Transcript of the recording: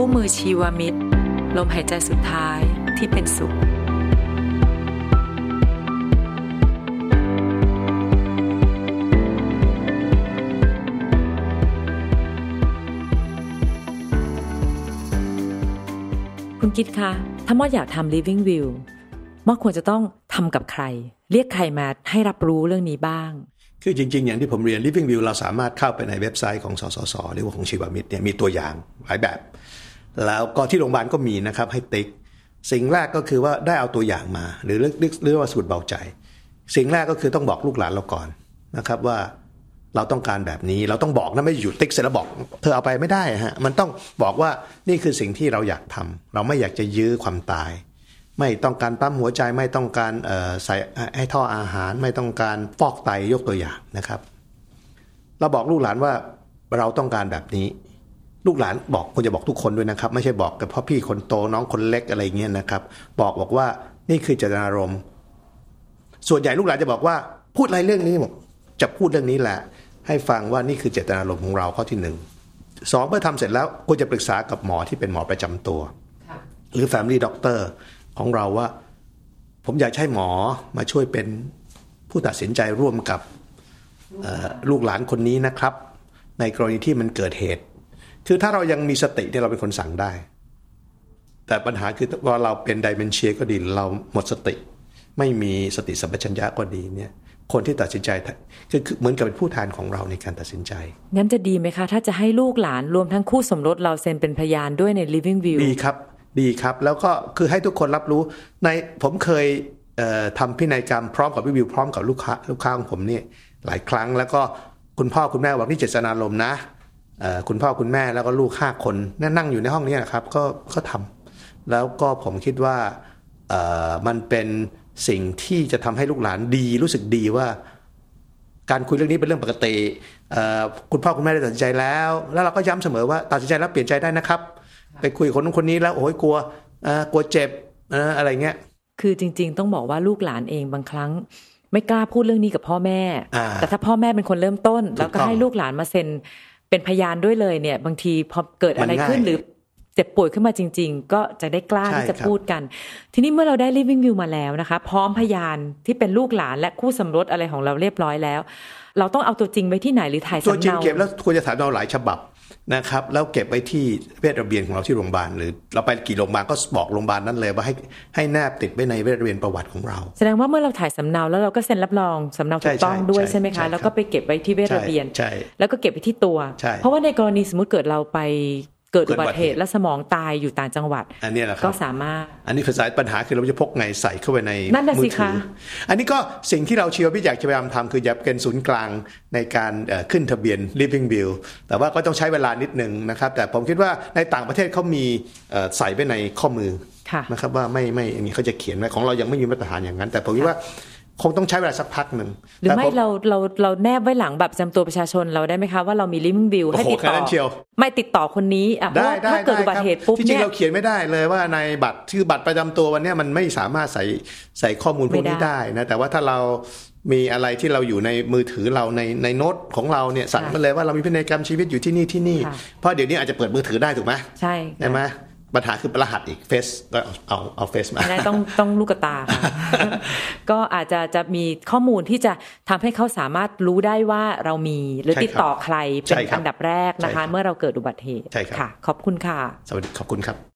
คู่มือชีวมิตร ลมหายใจสุดท้ายที่เป็นสุข คุณกิตคะ ถ้ามอดอยากทำ living view มอดควรจะต้องทำกับใคร เรียกใครมาให้รับรู้เรื่องนี้บ้างคือจริง ๆ อย่างที่ผมเรียน Living View เราสามารถเข้าไปในเว็บไซต์ของสสส หรือว่าของชีวมิตรเนี่ยมีตัวอย่างหลายแบบ แล้วก็ที่โรงพยาบาลก็มีนะครับให้ติ๊ก สิ่งแรกก็คือว่าได้เอาตัวอย่างมา หรือเรียกเรียกว่าสูตรเบาใจ สิ่งแรกก็คือต้องบอกลูกหลานเราก่อนนะครับว่าเราต้องการแบบนี้เราต้องบอกนะไม่อยู่ติ๊กเสร็จแล้วบอกเธอเอาไปไม่ได้ฮะมันต้องบอกว่านี่คือสิ่งที่เราอยากทำเราไม่อยากจะยื้อความตาย ไม่ต้องการปั๊มหัวใจไม่ต้องการใส่ให้ท่ออาหาร ไม่ต้องการฟอกไตยกตัวอย่างนะครับ เราบอกลูกหลานว่าเราต้องการแบบนี้ ลูกหลานบอกควรจะบอกทุกคนด้วยนะครับ ไม่ใช่บอกแต่พ่อพี่คนโตน้องคนเล็กอะไรเงี้ยนะครับ บอกบอกว่านี่คือเจตนารมณ์ส่วนใหญ่ลูกหลานจะบอกว่า พูดอะไรเรื่องนี้บอกจะพูดเรื่องนี้แหละ ให้ฟังว่านี่คือเจตนารมณ์ของเราข้อที่หนึ่งสองเมื่อทำเสร็จแล้วควรจะปรึกษากับหมอที่เป็นหมอประจำตัว หรือ Family Doctor ของเราว่า ผมอยากให้หมอมาช่วยเป็นผู้ตัดสินใจร่วมกับลูกหลานคนนี้นะครับ ในกรณีที่มันเกิดเหตุ คือถ้าเรายังมีสติที่เราเป็นคนสั่งได้ แต่ปัญหาคือว่าเราเป็นไดเมนเชียก็ดีเราหมดสติ ไม่มีสติสัมปชัญญะก็ดีเนี่ยคนที่ตัดสินใจคือเหมือนกับเป็นผู้แทนของเราในการตัดสินใจ งั้นจะดีไหมคะ ถ้าจะให้ลูกหลานรวมทั้งคู่สมรสเราเซ็นเป็นพยานด้วยใน living view ดีครับ ดีครับ แล้วก็คือให้ทุกคนรับรู้ในผมเคยทำพินัยกรรมพร้อมกับวิวพร้อมกับลูกค้าลูกค้าของผมนี่หลายครั้ง แล้วก็คุณพ่อคุณแม่บอกนี่เจตนารมณ์นะ คุณพ่อคุณแม่แล้วก็ลูกห้าคนนั่งอยู่ในห้องนี้นะครับก็ก็ทำแล้วก็ผมคิดว่ามันเป็นสิ่งที่จะทำให้ลูกหลานดีรู้สึกดีว่า การคุยเรื่องนี้เป็นเรื่องปกติคุณพ่อคุณแม่ได้ตัดสินใจแล้ว แล้วเราก็ย้ำเสมอว่าตัดสินใจแล้วเปลี่ยนใจได้นะครับ ไปคุยคนนู้นคนนี้แล้วโอ้ยกลัวกลัวเจ็บอะไรเงี้ยคือจริง ๆ ต้องบอกว่าลูกหลานเองบางครั้งไม่กล้าพูดเรื่องนี้กับพ่อแม่ แต่ถ้าพ่อแม่เป็นคนเริ่มต้น แล้วก็ให้ลูกหลานมาเซ็น เป็นพยานด้วยเลยเนี่ย บางทีพอเกิดอะไรขึ้นหรือ เจ็บป่วยขึ้นมาจริง ๆ ก็จะได้กล้าที่จะพูดกัน ทีนี้เมื่อเราได้ living view มาแล้วนะคะ พร้อมพยานที่เป็นลูกหลานและคู่สมรสอะไรของเราเรียบร้อยแล้ว เราต้องเอาตัวจริงไว้ที่ไหนหรือถ่ายสำเนาตัวจริงเก็บแล้วควรจะถ่ายเราหลายฉบับนะครับแล้วเก็บไว้ที่เวชระเบียนของเราที่โรงพยาบาลหรือเราไปกี่โรงพยาบาลก็บอกโรงพยาบาลนั้นเลยว่าให้ให้แนบติดไว้ในเวชระเบียนประวัติของเรา แสดงว่าเมื่อเราถ่ายสำเนาแล้วเราก็เซ็นรับรองสำเนาถูกต้องด้วยใช่ไหมคะแล้วก็ไปเก็บไว้ที่เวชระเบียนแล้วก็เก็บไปที่ตัว เพราะว่าในกรณีสมมติเกิดเราไป เกิดอุบัติเหตุและสมองตายอยู่ต่างจังหวัด อันนี้แหละครับก็สามารถ อันนี้ภาษาปัญหาคือเราจะพกไงใส่เข้าไปในนั่นน่ะมืสิถืคะอันนี้ก็สิ่งที่เราเชียร์พี่อยากจะพยายามทำคืออยากเป็นศูนย์กลางในการขึ้นทะเบียน living bill แต่ว่าก็ต้องใช้เวลานิดนึงนะครับ แต่ผมคิดว่าในต่างประเทศเขามีใส่ไว้ในข้อมือค่ะนะครับว่าไม่ไม่อันนี้เขาจะเขียนไว้ของเรายังไม่มีมาตรฐานอย่างนั้น แต่ผมคิดว่า คงต้องใช้เวลาสักพักหนึ่งหรือไม่แต่ผเราเราเราแนบไว้หลังแบบประจำตัวประชาชนเราได้ไหมคะว่าเรามี living view ให้ติดโอ้โหแค่ต่อนั้นเชียวไม่ติดต่อคนนี้อะเพราะได้ว่าได้ถ้าเกิดได้อุบัติเหตุครับปุ๊บที่จริเนี่งยเราเขียนไม่ได้เลยว่าในบัตรชื่อบัตรประจำตัววันเนี้ยมันไม่สามารถใส่ใส่ข้อมูลพวกนี้ไม่ได้ได้นะแต่ว่าถ้าเรามีอะไรที่เราอยู่ในมือถือเราในในโน้ตของเราเนี่ยสั่งมาเลยว่าเรามีพินัยกรรมชีวิตอยู่ที่นี่ที่นี่ค่ะเพราะเดี๋ยวนี้อาจจะเปิดมือถือได้ถูกไหมใช่ใช่ไหม ปัญหาคือรหัสอีกเฟซก็เอาเอาเฟซมาไม่ได้ต้องต้องลูกกระตาค่ะก็อาจจะจะมีข้อมูลที่จะทำให้เขาสามารถรู้ได้ว่าเรามีหรือใช่ครับติดต่อใครเป็นใช่ครับอันดับแรกนะใช่ครัคะบเมื่อเราเกิดอุบัติเหตุใช่ครับค่ะ ขอบคุณค่ะ สวัสดีขอบคุณครับ